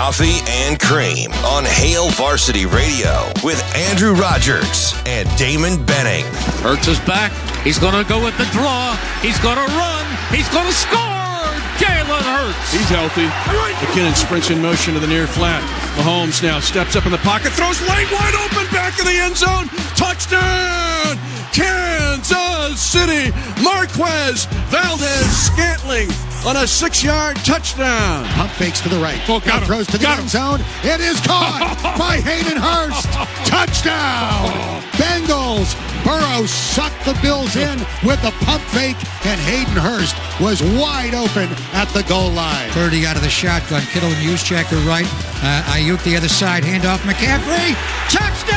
Coffee and Cream on Hale Varsity Radio with Andrew Rogers and Damon Benning. Hurts is back. He's going to go with the draw. He's going to run. He's going to score. Jalen Hurts. He's healthy. McKinnon sprints in motion to the near flat. Mahomes now steps up in the pocket, throws lane wide open, back of the end zone. Touchdown! Kansas City. Marquez Valdes-Scantling on a six-yard touchdown. Pump fakes to the right. Oh, got him. throws to the Got end him. zone. It is caught by Hayden Hurst. Touchdown. Bengals. Burrow sucked the Bills in with the pump fake, and Hayden Hurst was wide open at the goal line. 30 out of the shotgun. Kittle and Juszczyk are right. Uh, Aiyuk the other side. Handoff McCaffrey. Touchdown!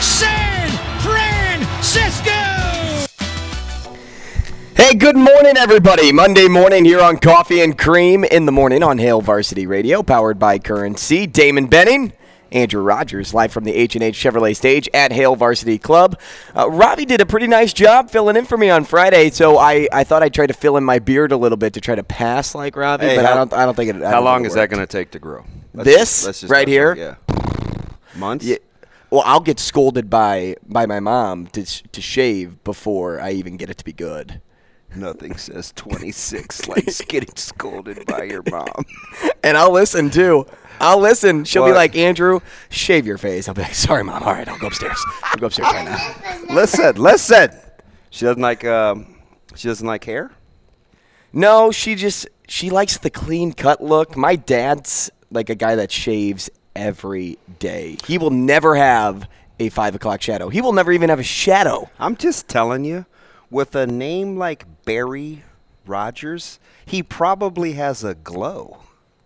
San Francisco! Hey, good morning, everybody. Monday morning here on Coffee and Cream in the morning on Hale Varsity Radio, powered by Currency. Damon Benning, Andrew Rogers, live from the H&H Chevrolet stage at Hale Varsity Club. Uh, Robbie did a pretty nice job filling in for me on Friday, so I, I thought I'd try to fill in my beard a little bit to try to pass like Robbie, Hey, but I don't I don't think it. I How long it is that going to take to grow? This? just Right have- here? Yeah. Months? Yeah. Well, I'll get scolded by by my mom to to shave before I even get it to be good. Nothing says 26 like getting scolded by your mom. and I'll listen too. I'll listen. She'll be What? like, Andrew, shave your face. I'll be like, sorry, mom. All right, I'll go upstairs. I'll go upstairs right now. listen, listen. She doesn't like um, she doesn't like hair. No, she just she likes the clean cut look. My dad's like a guy that shaves every day. He will never have a five o'clock shadow. He will never even have a shadow. I'm just telling you, with a name like Barry Rogers, he probably has a glow.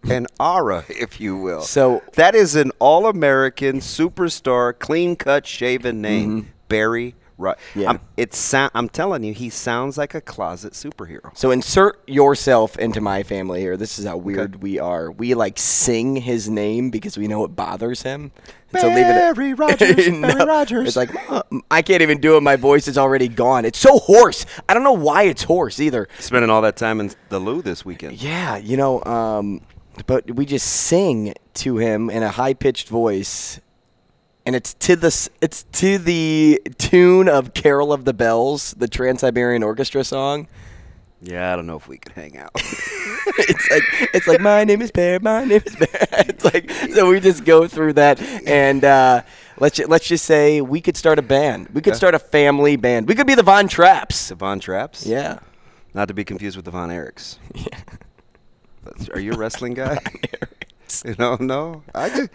An aura, if you will. So- that is an all-American superstar, clean-cut, shaven name, mm-hmm. Barry. Ro- Yeah. I'm, it's sou- I'm telling you, he sounds like a closet superhero. So insert yourself into my family here. This is how weird we are. We like sing his name because we know it bothers him. And Barry Rogers, Barry Rogers. It's like "Mom, I can't even do it. My voice is already gone. It's so hoarse. I don't know why it's hoarse either. Spending all that time in the loo this weekend. Yeah, you know, um, but we just sing to him in a high pitched voice, and it's to the it's to the tune of "Carol of the Bells," the Trans Siberian Orchestra song. Yeah, I don't know if we could hang out. it's like it's like my name is Bear, my name is Bear. It's like so we just go through that, and uh, let's ju- let's just say we could start a band. We could Okay. start a family band. We could be the Von Trapps. The Von Trapps? Yeah. Not to be confused with the Von Erichs. That's- Are you a wrestling guy? you know, no. I just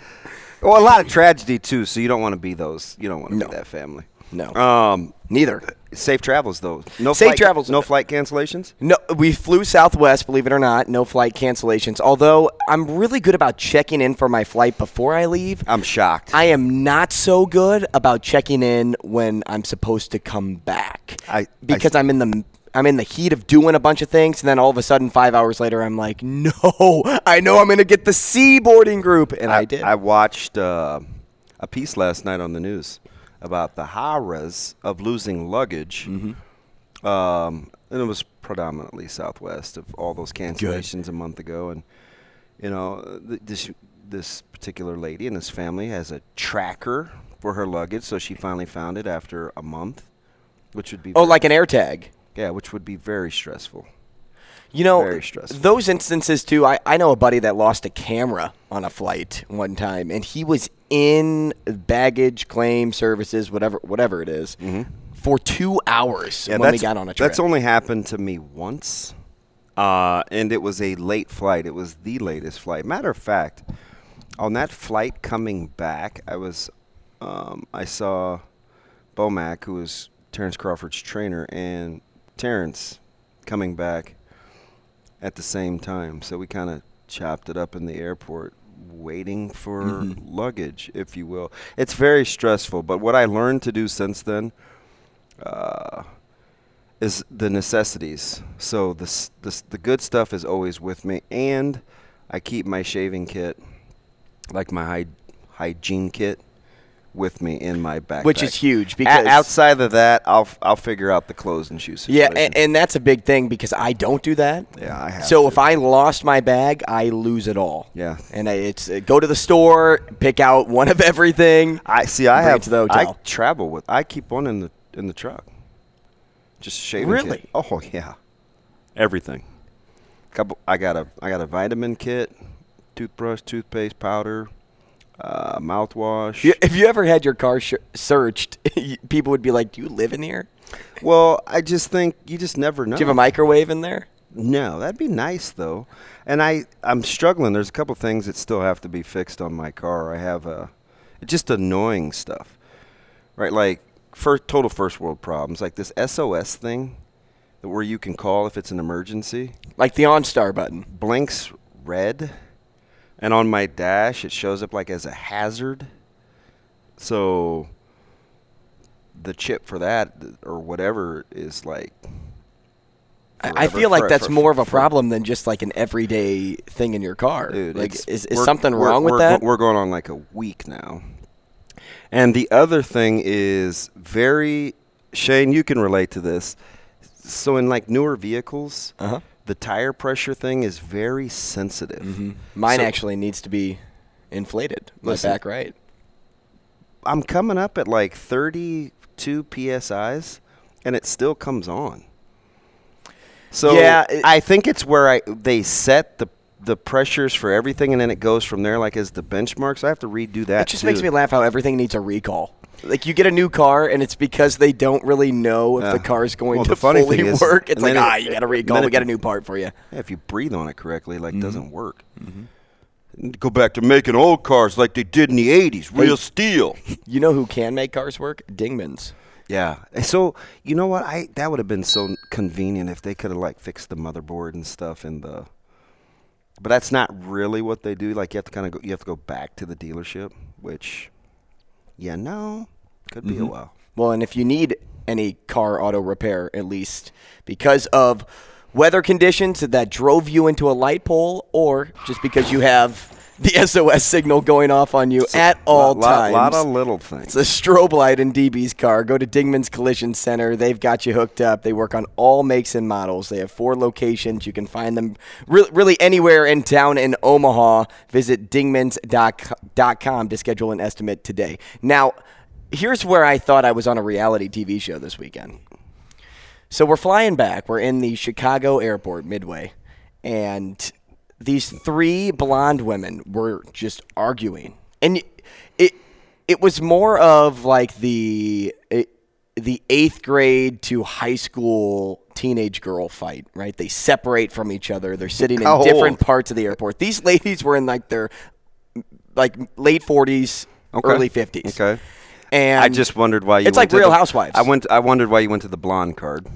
well, a lot of tragedy too. So you don't want to be those. You don't want to No. be that family. No. Um, Neither. safe travels though. No Safe flight, travels. No flight cancellations. No, we flew Southwest, believe it or not. No flight cancellations. Although I'm really good about checking in for my flight before I leave. I'm shocked. I am not so good about checking in when I'm supposed to come back. I- because I- am in the I'm in the heat of doing a bunch of things, and then all of a sudden, five hours later, I'm like, no, I know I'm going to get the C boarding group, and I, did. I watched uh, a piece last night on the news about the horrors of losing luggage. Mm-hmm. Um, and it was predominantly Southwest of all those cancellations a month ago. And, you know, th- this, this particular lady and this family has a tracker for her luggage. So she finally found it after a month, which would be. oh, like an AirTag. Yeah, which would be very stressful. You know, Very stressful. those instances too. I, I know a buddy that lost a camera on a flight one time, and he was in baggage claim services, whatever whatever it is, for two hours Mm-hmm. Yeah, when we got on a trip. That's only happened to me once, uh, and it was a late flight. It was the latest flight. Matter of fact, on that flight coming back, I was, um, I saw Bomac, who was Terrence Crawford's trainer, and Terrence coming back at the same time. So we kind of chopped it up in the airport, waiting for Mm-hmm. luggage, if you will. It's very stressful, but what I learned to do since then uh, is the necessities. So the, the the good stuff is always with me, and I keep my shaving kit, like my hy- hygiene kit, with me in my backpack. Which is huge A- because outside of that, I'll f- I'll figure out the clothes and shoes. Yeah, and, and that's a big thing because I don't do that. Yeah, I have So to. if I lost my bag, I lose it all. Yeah. and I, it's uh, go to the store, pick out one of everything. I see. I have to the I travel with. I keep one in the in the truck. Just shaving. kit. Really? Oh yeah. Everything. Couple. I got a I got a vitamin kit, toothbrush, toothpaste, powder, uh, mouthwash. You- If you ever had your car sh- searched, people would be like, "Do you live in here? Well, I just think you just never know. Do you have a microwave in there?" No, that'd be nice though. And I I'm struggling. There's a couple things that still have to be fixed on my car. I have a just annoying stuff. Right? Like first total first world problems like this SOS thing where you can call if it's an emergency Like the OnStar button. blinks red and on my dash it shows up like as a hazard. So the chip for that or whatever is like I, I feel like for- that's for- more of a problem than just like an everyday thing in your car. Dude, like, is, is something wrong with that? we're going on like a week now. And the other thing is very Shane, you can relate to this. So in like newer vehicles, Uh-huh. The tire pressure thing is very sensitive. Mm-hmm. Mine So actually needs to be inflated. My Listen. back right. I'm coming up at like 32 psi's, and it still comes on. So Yeah, it- I think it's where I they set the the pressures for everything, and then it goes from there, like as the benchmarks, I have to redo that. It just too. makes me laugh how everything needs a recall. Like you get a new car and it's because they don't really know if Yeah. the car is going Well, to fully thing is- work. It's like it- ah, you got to recall. We got a new part for you. Yeah, if you breathe on it correctly, like Mm-hmm. doesn't work. Go back to making old cars like they did in the '80s, real steel. You know who can make cars work? Dingmans. Yeah. And So you know what? I that would have been so convenient if they could have like fixed the motherboard and stuff in the. But that's not really what they do. Like you have to kind of go. You have to go back to the dealership, which, yeah, no, could be a mm-hmm. while. Well, and if you need any car auto repair, at least because of weather conditions that drove you into a light pole, or just because you have the SOS signal going off on you at all lot, times. lot of little things. It's a strobe light in DB's car. Go to Dingman's Collision Center. They've got you hooked up. They work on all makes and models. They have four locations. You can find them really, really anywhere in town in Omaha. Visit dingmans.com to schedule an estimate today. Now, here's where I thought I was on a reality TV show this weekend. So we're flying back. We're in the Chicago airport, Midway, and these three blonde women were just arguing, and it it was more of like the it, the eighth grade to high school teenage girl fight, right? They separate from each other. They're sitting in How different old? parts of the airport. These ladies were in like their like late forties, Okay. early fifties. Okay. And I just wondered why you. It's like Real the- Housewives. I went. I wondered why you went to the blonde card.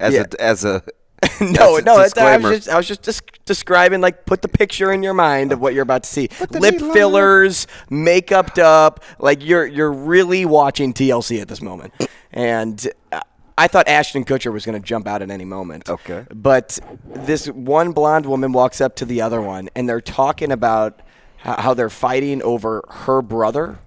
As Yeah. a as a no, a no, I was just I was just des- describing like put the picture in your mind of what you're about to see. Lip fillers, makeuped up, like you're you're really watching TLC at this moment. And uh, I thought Ashton Kutcher was going to jump out at any moment. Okay. But this one blonde woman walks up to the other one and they're talking about how they're fighting over her brother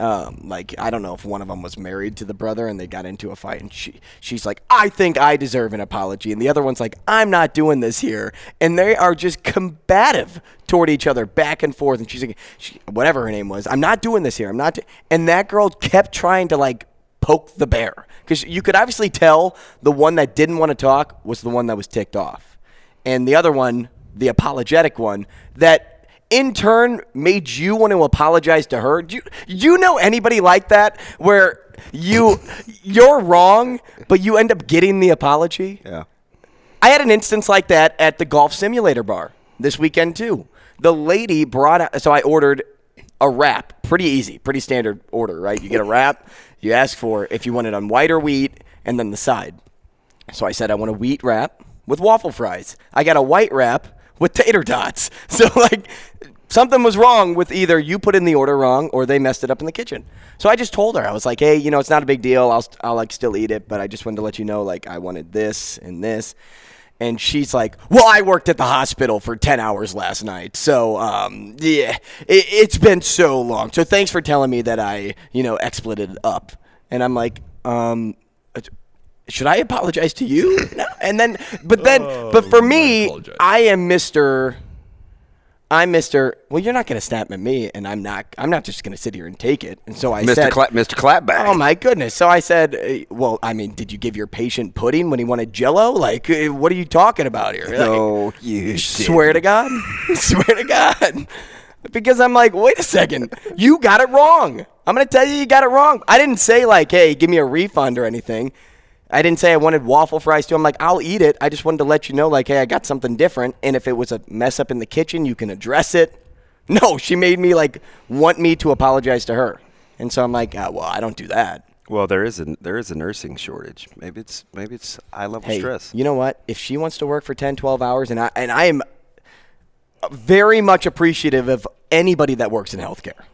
um, like I don't know if one of them was married to the brother and they got into a fight and she she's like I think I deserve an apology. And the other one's like I'm not doing this here. And they are just combative toward each other back and forth. And she's like she, whatever her name was I'm not doing this here. I'm not do-" and that girl kept trying to like poke the bear. Because you could obviously tell the one that didn't want to talk was the one that was ticked off. And the other one the apologetic one that in turn made you want to apologize to her. Do you, you know anybody like that where you you're wrong, but you end up getting the apology? yeah. I had an instance like that at the golf simulator bar this weekend too. The lady brought out, so I ordered a wrap. Pretty easy, pretty standard order, right? You get a wrap. You ask for if you want it on white or wheat, and then the side. So I said I want a wheat wrap with waffle fries. I got a white wrap with tater tots. So like something was wrong with either you put in the order wrong or they messed it up in the kitchen. So I just told her I was like, "Hey, you know, it's not a big deal. I'll I'll like still eat it, but I just wanted to let you know like I wanted this and this." And she's like, "Well, I worked at the hospital for ten hours last night, so um, yeah, it, it's been so long. So thanks for telling me that I, you know, expleted up." And I'm like, um, should I apologize to you? No. And then, but then, but for me, I am Mister. I'm Mister. Well, you're not going to snap at me, and I'm not. I'm not just going to sit here and take it. And so I Mr. said, Cla- Mr. Clapback. "Oh my goodness!" So I said, uh, "Well, I mean, did you give your patient pudding when he wanted Jello? Like, uh, what are you talking about here?" Like, No, you swear to God, swear to God. Because I'm like, wait a second, you got it wrong. I'm gonna tell you, you got it wrong. I didn't say like, hey, give me a refund or anything. I didn't say I wanted waffle fries too. I'm like, I'll eat it. I just wanted to let you know, like, hey, I got something different. And if it was a mess up in the kitchen, you can address it. No, she made me like want me to apologize to her. And so I'm like, ah, well, I don't do that. Well, there is a there is a nursing shortage. Maybe it's maybe it's high level Hey, stress. you know what? If she wants to work for 10, 12 hours, and I and I am very much appreciative of anybody that works in healthcare.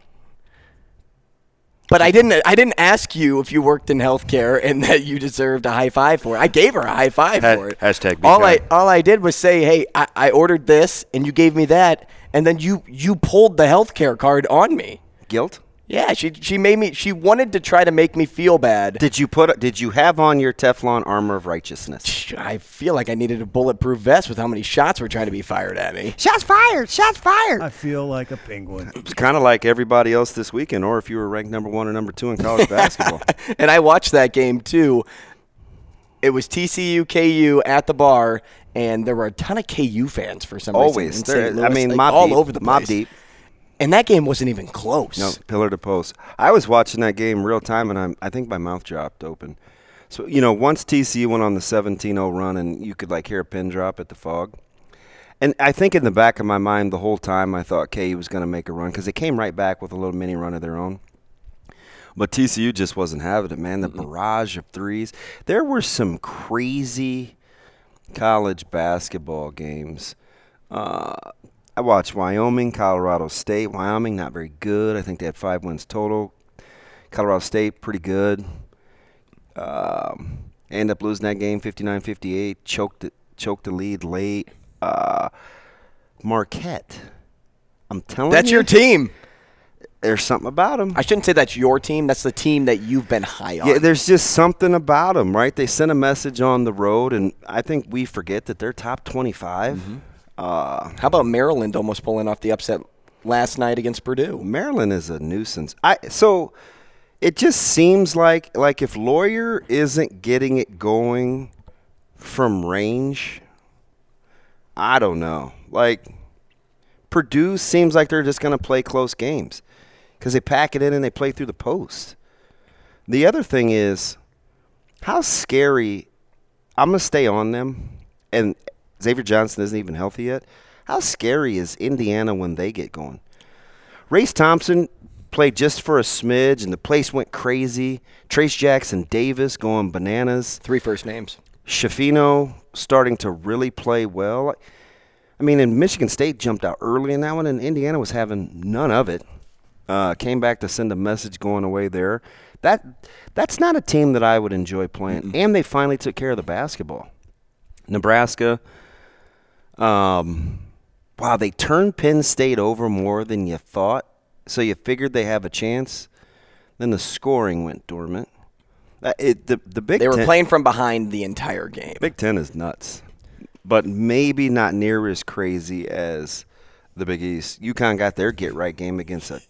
But I didn't. I didn't ask you if you worked in healthcare and that you deserved a high five for it. I gave her a high five Ha- for it. hashtag be all I all I did was say, "Hey, I, I ordered this, and you gave me that, and then you you pulled the healthcare card on me." Guilt? Yeah, she she made me. She wanted to try to make me feel bad. Did you put did you have on your Teflon armor of righteousness? I feel like I needed a bulletproof vest with how many shots were trying to be fired at me. Shots fired! Shots fired! I feel like a penguin. It's kind of like everybody else this weekend, or if you were ranked number one or number two in college basketball. and I watched that game too. It was TCU KU at the bar, and there were a ton of KU fans for some Always. reason. There- in St. I mean, like, Mobb all Deep- over the Mobb place. Deep. And that game wasn't even close. No, pillar to post. I was watching that game real time, and I'm, I think my mouth dropped open. So you know, once TCU went on the 17-0 run, and you could like hear a pin drop at the Phog. And I think in the back of my mind the whole time I thought KU was going to make a run because they came right back with a little mini run of their own. But TCU just wasn't having it, man. The barrage of threes. There were some crazy college basketball games. Uh, I watched Wyoming, Colorado State. Wyoming not very good. I think they had five wins total. Colorado State pretty good. Um, end up losing that game 59-58. Choked it, choked the lead late. Uh, Marquette. I'm telling That's you, That's your team. There's something about them. I shouldn't say that's your team. That's the team that you've been high on. Yeah, there's just something about them, right? They sent a message on the road, and I think we forget that they're top 25. Mm-hmm. Uh, How about Maryland almost pulling off the upset last night against Purdue? Maryland is a nuisance. I so it just seems like like if Loyer isn't getting it going from range, I don't know. Like Purdue seems like they're just going to play close games because they pack it in and they play through the post. The other thing is how scary. I'm to stay on them, and Xavier Johnson isn't even healthy yet. How scary is Indiana when they get going? Race Thompson played just for a smidge, and the place went crazy. Trayce Jackson Davis going bananas. Three first names. Schifino starting to really play well. I mean, and Michigan State jumped out early in that one, and Indiana was having none of it. Uh, came back to send a message going away there. That that's not a team that I would enjoy playing. And they finally took care of the basketball. Nebraska. Um, wow, they turned Penn State over more than you thought. So you figured they have a chance. Then the scoring went dormant. Uh, it, the the Big They were Ten- playing from behind the entire game. Big Ten is nuts, but maybe not near as crazy as the Big East. UConn got their get right game against a.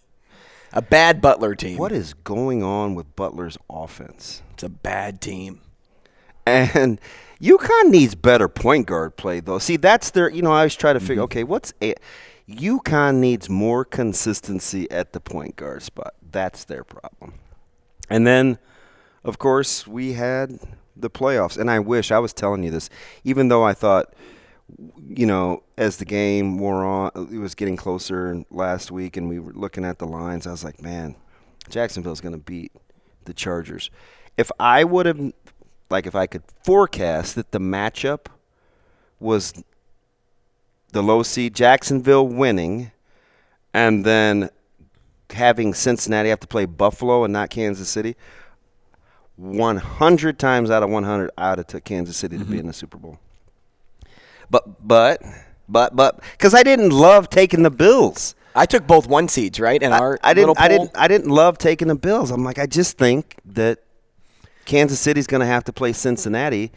A bad Butler team. What is going on with Butler's offense? It's a bad team. And UConn needs better point guard play, though. See, that's their. You know, I always try to figure. Mm-hmm. Okay, what's a, UConn needs more consistency at the point guard spot. That's their problem. And then, of course, we had the playoffs. And I wish I was telling you this, even though I thought you know, as the game wore on, it was getting closer last week, and we were looking at the lines. I was like, man, Jacksonville's going to beat the Chargers. If I would have, like, if I could forecast that the matchup was the low seed Jacksonville winning, and then having Cincinnati have to play Buffalo and not Kansas City, 100 times out of 100, I would have took Kansas City mm-hmm. to be mm-hmm. in the Super Bowl. But, but, but, but, because I didn't love taking the Bills. I took both one seeds, right? And our I didn't, I didn't, I didn't love taking the Bills. I'm like, I just think that Kansas City's going to have to play Cincinnati.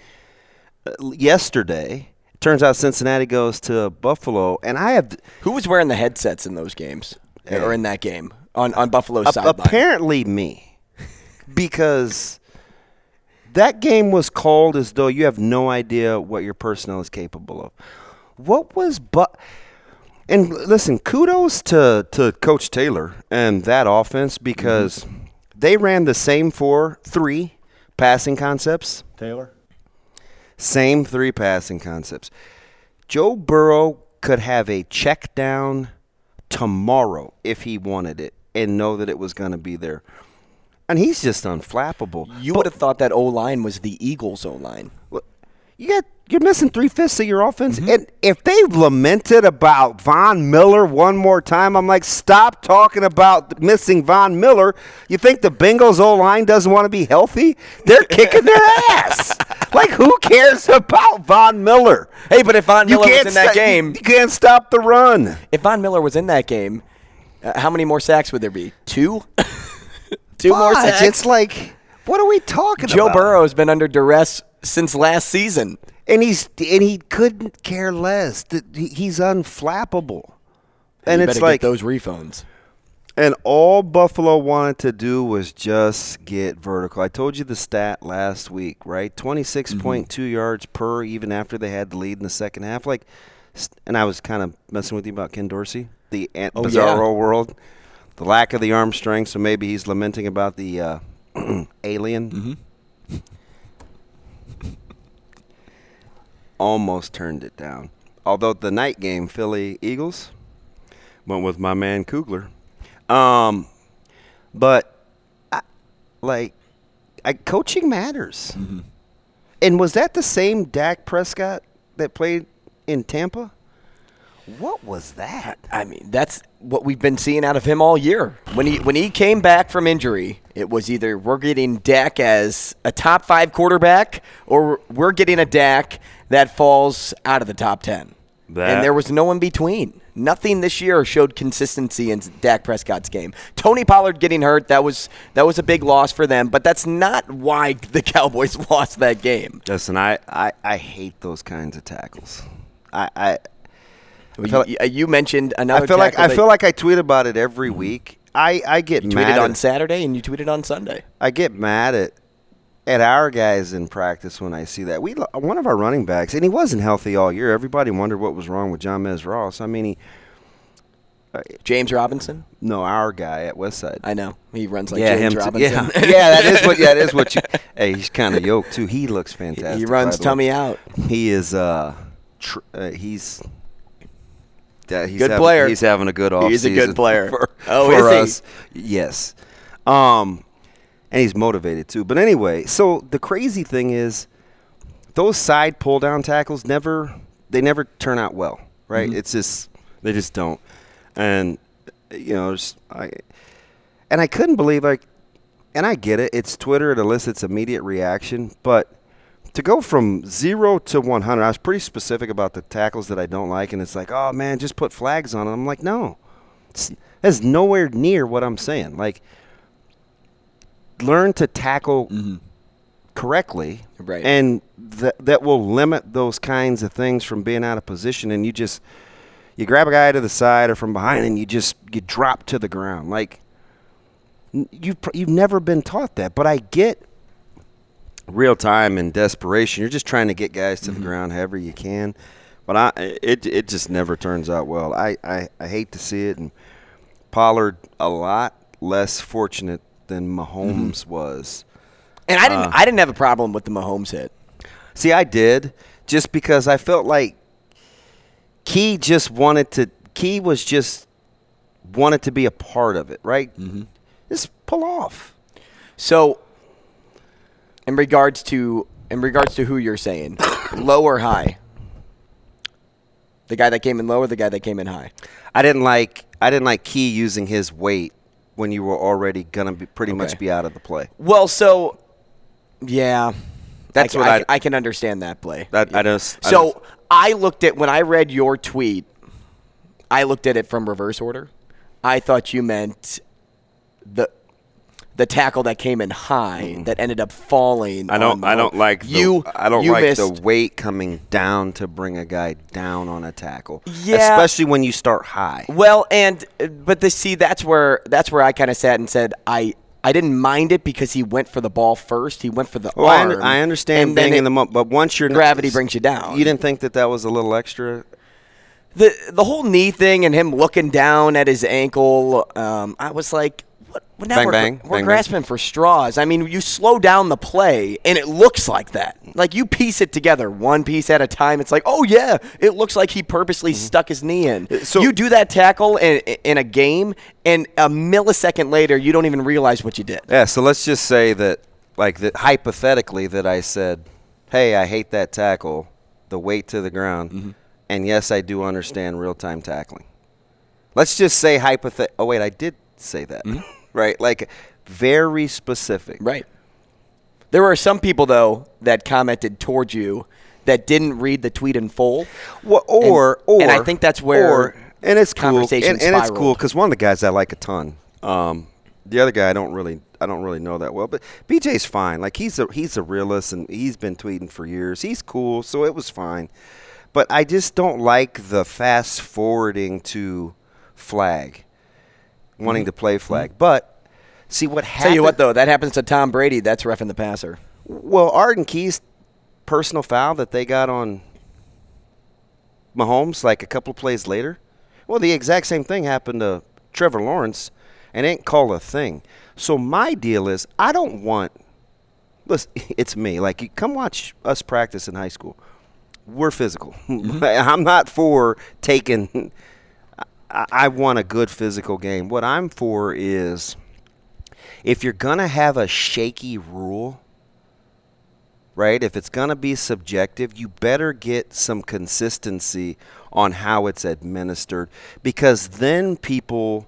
Uh, yesterday, turns out Cincinnati goes to Buffalo, and I have. Who was wearing the headsets in those games or in that game on on Buffalo's a- sideline? Apparently, me, because that game was called as though you have no idea what your personnel is capable of. What was but. And listen, kudos to, to Coach Taylor and that offense because mm-hmm. they ran the same four, three passing concepts. Taylor? Same three passing concepts. Joe Burrow could have a check down tomorrow if he wanted it and know that it was going to be there. And he's just unflappable. You would have thought that O line was the Eagles' O line. You got you're missing three fifths of your offense. Mm-hmm. And if they've lamented about Von Miller one more time, I'm like, stop talking about missing Von Miller. You think the Bengals O line doesn't want to be healthy? They're kicking their ass. Like, who cares about Von Miller? Hey, but if Von Miller was in that st- game, you, you can't stop the run. If Von Miller was in that game, uh, how many more sacks would there be? Two. Two Fudge, more sacks. It's like, what are we talking Joe about? Joe Burrow has been under duress since last season and he's and he couldn't care less. He's unflappable, and you it's like those refunds. And all Buffalo wanted to do was just get vertical. I told you the stat last week, right? Twenty six point mm-hmm. two yards per, even after they had the lead in the second half. Like, and I was kind of messing with you about Ken Dorsey, the oh, Bizarro yeah. world, the lack of the arm strength. So maybe he's lamenting about the uh, alien. Mm-hmm. almost turned it down. Although the night game, Philly Eagles, went with my man Kugler. Um, but I, like, I, coaching matters. Mm-hmm. And was that the same Dak Prescott that played in Tampa? What was that? I mean, that's what we've been seeing out of him all year. When he when he came back from injury, it was either we're getting Dak as a top five quarterback, or we're getting a Dak that falls out of the top 10. That. And there was no in between. Nothing this year showed consistency in Dak Prescott's game. Tony Pollard getting hurt, that was that was a big loss for them, but that's not why the Cowboys lost that game. Listen, I, I, I hate those kinds of tackles. I, I well, you, like, you, mentioned another. I feel like I feel like I tweet about it every week. I, I get you tweeted on Saturday and you tweeted on Sunday. I get mad at at our guys in practice when I see that. We one of our running backs, and he wasn't healthy all year. Everybody wondered what was wrong with Jamez Ross. I mean, he. Uh, James Robinson? No, our guy at Westside. I know he runs like yeah, James Robinson. yeah, yeah, that is what. Yeah, that is what you. hey, he's kind of yoked too. He looks fantastic. He runs tummy out. He is. Uh, tr- uh he's. Yeah, he's good having, player. He's having a good off. He's a good player. For, oh, for is us. he? Yes. Um, and he's motivated too. But anyway, so the crazy thing is, those side pull down tackles never they never turn out well, right? Mm-hmm. It's just they just don't, and you know, just, I and I couldn't believe like, and I get it. It's Twitter; it elicits immediate reaction, but. To go from zero to 100, I was pretty specific about the tackles that I don't like, and it's like, oh man, just put flags on it. I'm like, no, that's nowhere near what I'm saying. Like, learn to tackle mm-hmm. correctly, right. and that that will limit those kinds of things from being out of position. And you just you grab a guy to the side or from behind, and you just you drop to the ground. Like you've you've never been taught that, but I get real time and desperation. You're just trying to get guys to mm-hmm. the ground however you can. But I it it just never turns out well. I, I, I hate to see it and Pollard a lot less fortunate than Mahomes mm-hmm. was. And I didn't. Uh, I didn't have a problem with the Mahomes hit. See, I did just because I felt like Key just wanted to. Key was just wanted to be a part of it, right? Mm-hmm. Just pull off. So, in regards to in regards to who you're saying, low or high? The guy that came in low or the guy that came in high? I didn't like. I didn't like Key using his weight when you were already gonna be pretty much Okay. be out of the play. Well, so yeah, That's I, what I, I- I can understand that play. That I just. I So I looked at when I read your tweet, I looked at it from reverse order. I thought you meant the the tackle that came in high that ended up falling. I don't. I don't like. The, you. I don't you like missed, the weight coming down to bring a guy down on a tackle. Yeah. Especially when you start high. Well, and uh, but the see that's where that's where I kind of sat and said I. I didn't mind it because he went for the ball first. He went for the Well, I, arm. un- I understand and then being it- in the moment, but once you're gravity brings you down. You didn't think that that was a little extra. the the whole knee thing and him looking down at his ankle. Um, I was like, what? now Bang, we're, bang, we're bang, grasping for straws. I mean, you slow down the play, and it looks like that. Like you piece it together, one piece at a time. It's like, oh yeah, it looks like he purposely stuck his knee in. Mm-hmm. So- you do that tackle in, in a game, and a millisecond later, you don't even realize what you did. Yeah. So let's just say that, like that, hypothetically, that I said, "Hey, I hate that tackle, the weight to the ground," Mm-hmm. and yes, I do understand real time tackling. Let's just say hypothet. Oh wait, I did say that, right? Like very specific. Right. There were some people though that commented towards you that didn't read the tweet in full. Well, or And- or and I think that's where or, and it's cool conversation and, and it's cool because one of the guys I like a ton. Um, the other guy I don't really I don't really know that well, but BJ's fine. Like he's a he's a realist and he's been tweeting for years. He's cool, so it was fine. But I just don't like the fast forwarding to flag, wanting to play flag. But see what happens. Mm-hmm. Tell you what though, that happens to Tom Brady. That's roughing the passer. Well, Arden Key's personal foul that they got on Mahomes like a couple plays later. Well, the exact same thing happened to Trevor Lawrence and ain't call a thing. So my deal is I don't want listen, it's me. Like you come watch us practice in high school. We're physical. I'm not for taking I, want a good physical game. What I'm for is if you're gonna have a shaky rule, right? If it's going to be subjective, you better get some consistency on how it's administered because then people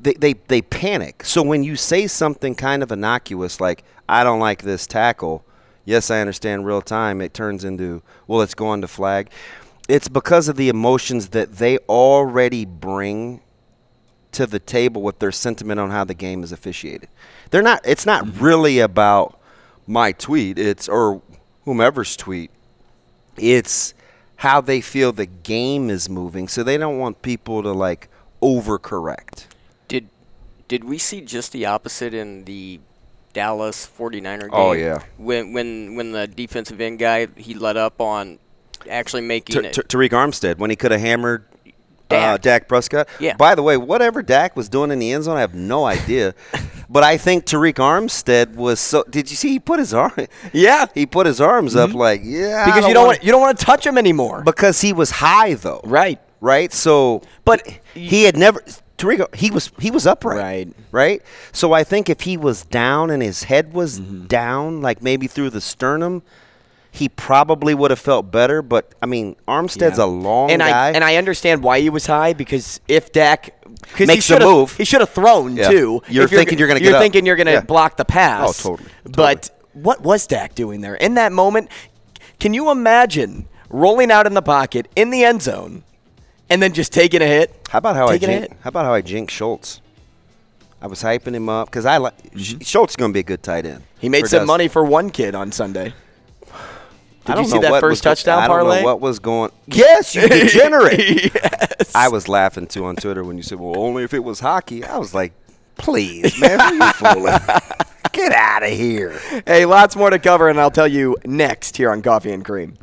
they, they, they panic. So when you say something kind of innocuous like I don't like this tackle, yes, I understand real time, it turns into well, it's going to flag. It's because of the emotions that they already bring to the table with their sentiment on how the game is officiated. They're not it's not mm-hmm. really about my tweet, it's or whomever's tweet. It's how they feel the game is moving. So they don't want people to like overcorrect. Did did we see just the opposite in the Dallas 49er game? Oh, yeah. When when when the defensive end guy he let up on actually making T- it. T- Tariq Armstead when he could have hammered uh, Dak. Dak Prescott. Yeah. By the way, whatever Dak was doing in the end zone, I have no idea. but I think Tariq Armstead was so. Did you see he put his arm? Yeah. He put his arms up like yeah. Because you don't wanna- you don't want to touch him anymore. because he was high though. right. Right. So, But he had never. Tariq, he was he was upright. Right. Right. So I think if he was down and his head was Mm-hmm. down, like maybe through the sternum. He probably would have felt better, but I mean, Armstead's Yeah. a long and guy. I and I understand why he was high because if Dak Makes the should've- move. he should have thrown Yeah. too. You're If thinking you're gonna You're get up. thinking you're going to Yeah. block the pass. Oh, totally. But what was Dak doing there in that moment? Can you imagine rolling out in the pocket in the end zone and then just taking a hit? How about how I taking a jink, hit? how about how I jinx Schultz? I was hyping him up because I like Schultz is going to be a good tight end. Mm-hmm. He made some money for one kid on Sunday. Did I you see know that first touchdown I don't parlay? know what was going. Yes, you degenerate. yes. I was laughing too on Twitter when you said, "Well, only if it was hockey." I was like, "Please, man, who you fooling? Get out of here." Hey, lots more to cover, and I'll tell you next here on Coffee and Cream.